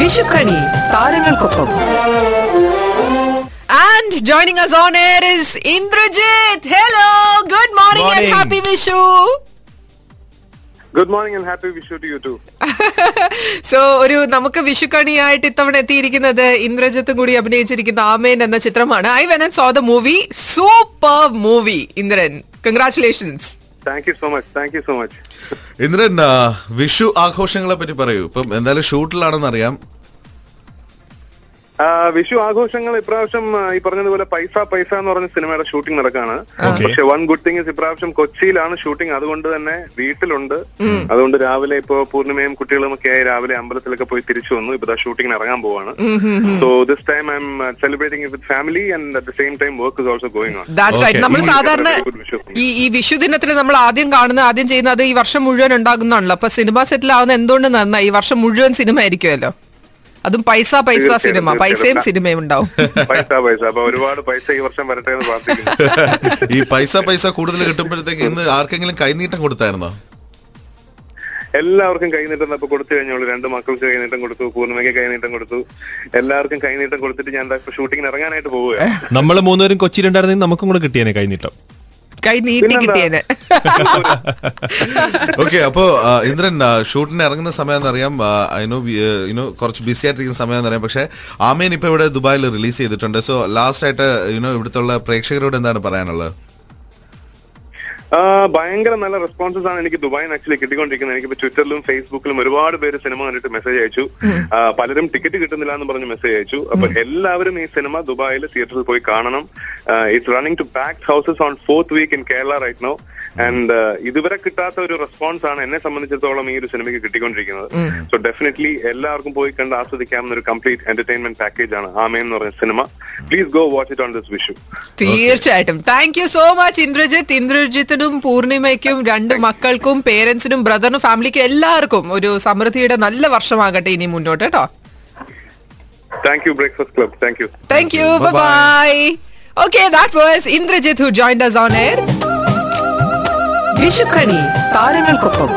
Vishukkani താരങ്ങൾക്കൊപ്പം. And joining us on air is Indrajit. Hello, good morning, and Morning. happy Vishu. Good morning and happy Vishu to you too so ഒരു നമുക്ക് വിഷുക്കണിയായിട്ട് ഇത്തവണ എത്തിയിരിക്കുന്നത് ഇന്ദ്രജിത്തും കൂടി അഭിനയിച്ചിരിക്കുന്ന ആമേൻ എന്ന ചിത്രമാണ്. I when saw the movie super movie Indran congratulations thank you so much thank you so much Indran Vishu ആഘോഷങ്ങളെ പറ്റി പറയൂ. ഇപ്പം എന്തായാലും ഷൂട്ടിലാണെന്ന് അറിയാം വിഷു ആഘോഷങ്ങൾ ഇപ്രാവശ്യം ഈ പറഞ്ഞതുപോലെ പൈസ പൈസ എന്ന് പറഞ്ഞ സിനിമയുടെ ഷൂട്ടിംഗ് നടക്കാണ്. പക്ഷെ വൺ ഗുഡ് തിങ് ഇസ് ഇപ്രാവശ്യം കൊച്ചിയിലാണ് ഷൂട്ടിംഗ് അതുകൊണ്ട് തന്നെ വീട്ടിലുണ്ട്. അതുകൊണ്ട് രാവിലെ ഇപ്പോ പൂർണിമയും കുട്ടികളും ഒക്കെ ആയി രാവിലെ അമ്പലത്തിലൊക്കെ പോയി തിരിച്ചു വന്നു. ഇപ്പൊ ഷൂട്ടിംഗിന് ഇറങ്ങാൻ പോവാണ്. So this time I'm celebrating with family and at the same time work is also going on നമ്മൾ ഈ സാധാരണ വിഷു. ഈ ഈ വിഷു ദിനത്തിൽ നമ്മൾ ആദ്യം കാണുന്ന ആദ്യം ചെയ്യുന്നത് ഈ വർഷം മുഴുവൻ ഉണ്ടാകുന്നതാണല്ലോ. അപ്പൊ സിനിമ സെറ്റിൽ ആവുന്ന എന്തുകൊണ്ട് നന്നായി? ഈ വർഷം മുഴുവൻ സിനിമ ആയിരിക്കുമല്ലോ. അതും പൈസ പൈസ സിനിമ. പൈസയും സിനിമയും ഉണ്ടാവും പൈസ പൈസ. അപ്പൊ ഒരുപാട് പൈസ ഈ വർഷം വരട്ടെ എന്ന് പ്രാർത്ഥിക്കുന്നു. ഈ പൈസ പൈസ കൂടുതൽ കിട്ടുമ്പോഴത്തേക്ക് ഇന്ന് ആർക്കെങ്കിലും കൈനീട്ടം കൊടുത്തായിരുന്നോ? എല്ലാവർക്കും കൈനീട്ടം അപ്പൊ കൊടുത്തു കഴിഞ്ഞോളൂ. രണ്ട് മക്കൾക്ക് കൈനീട്ടം കൊടുത്തു പൂർണിമയ്ക്ക് കൈനീട്ടം കൊടുത്തു. എല്ലാവർക്കും കൈനീട്ടം കൊടുത്തിട്ട് ഞാൻ ഷൂട്ടിങ്ങിന് ഇറങ്ങാനായിട്ട് പോവുക നമ്മൾ മൂന്നുപേരും കൊച്ചിയിലുണ്ടായിരുന്നെങ്കിൽ നമുക്കും കൂടെ കിട്ടിയേനെ കൈനീട്ടം. കൈ നീട്ടി കിട്ടിയത് കിട്ടിയേനെ. ഓക്കെ അപ്പോ ഇന്ദ്രൻ ഷൂട്ടിന് ഇറങ്ങുന്ന സമയം അറിയാം ഐനോ യുനോ കുറച്ച് ബിസി ആയിട്ടിരിക്കുന്ന സമയം അറിയാം പക്ഷെ ആമേൻ ഇപ്പൊ ഇവിടെ ദുബായിൽ റിലീസ് ചെയ്തിട്ടുണ്ട്. സോ ലാസ്റ്റ് ആയിട്ട് യുനോ ഇവിടുത്തെ പ്രേക്ഷകരോട് എന്താണ് പറയാനുള്ളത്? ഭയങ്കര നല്ല റെസ്പോൺസസ് ആണ് എനിക്ക് ദുബായിൽ ആക്ച്വലി കിട്ടിക്കൊണ്ടിരിക്കുന്നത്. എനിക്കിപ്പോ ട്വിറ്ററിലും ഫേസ്ബുക്കിലും ഒരുപാട് പേര് സിനിമ കണ്ടിട്ട് മെസ്സേജ് അയച്ചു. പലരും ടിക്കറ്റ് കിട്ടുന്നില്ല എന്ന് പറഞ്ഞ് മെസ്സേജ് അയച്ചു. അപ്പൊ എല്ലാവരും ഈ സിനിമ ദുബായിൽ തിയേറ്ററിൽ പോയി കാണണം. It's running to packed houses on fourth week in Kerala right no and ഇതുവരെ കിട്ടാത്ത ഒരു റെസ്പോൺസ് ആണ് എന്നെ സംബന്ധിച്ചിടത്തോളം ഈ ഒരു സിനിമയ്ക്ക് കിട്ടിക്കൊണ്ടിരിക്കുന്നത്. സോ ഡെഫിനറ്റ്ലി എല്ലാവർക്കും പോയി കണ്ട് ആസ്വദിക്കാവുന്ന ഒരു കംപ്ലീറ്റ് എന്റർടൈൻമെന്റ് പാക്കേജ് ആണ് ആമേ എന്ന് പറഞ്ഞ cinema please go watch it on this Vishu തീർച്ചയായിട്ടും. Thank you so much Indrajith. ഇന്ദ്രജിത്തിനും പൂർണിമയ്ക്കും രണ്ട് മക്കൾക്കും പേരൻസിനും ബ്രദറിനും ഫാമിലിക്കും എല്ലാവർക്കും ഒരു സമൃദ്ധിയുടെ നല്ല വർഷമാകട്ടെ ഇനി മുന്നോട്ട്. കേട്ടോ? Thank you breakfast club thank you Thank you. Bye bye. Okay, that was Indrajit who joined us on air. വിഷുക്കണി താരങ്ങൾക്കൊപ്പം.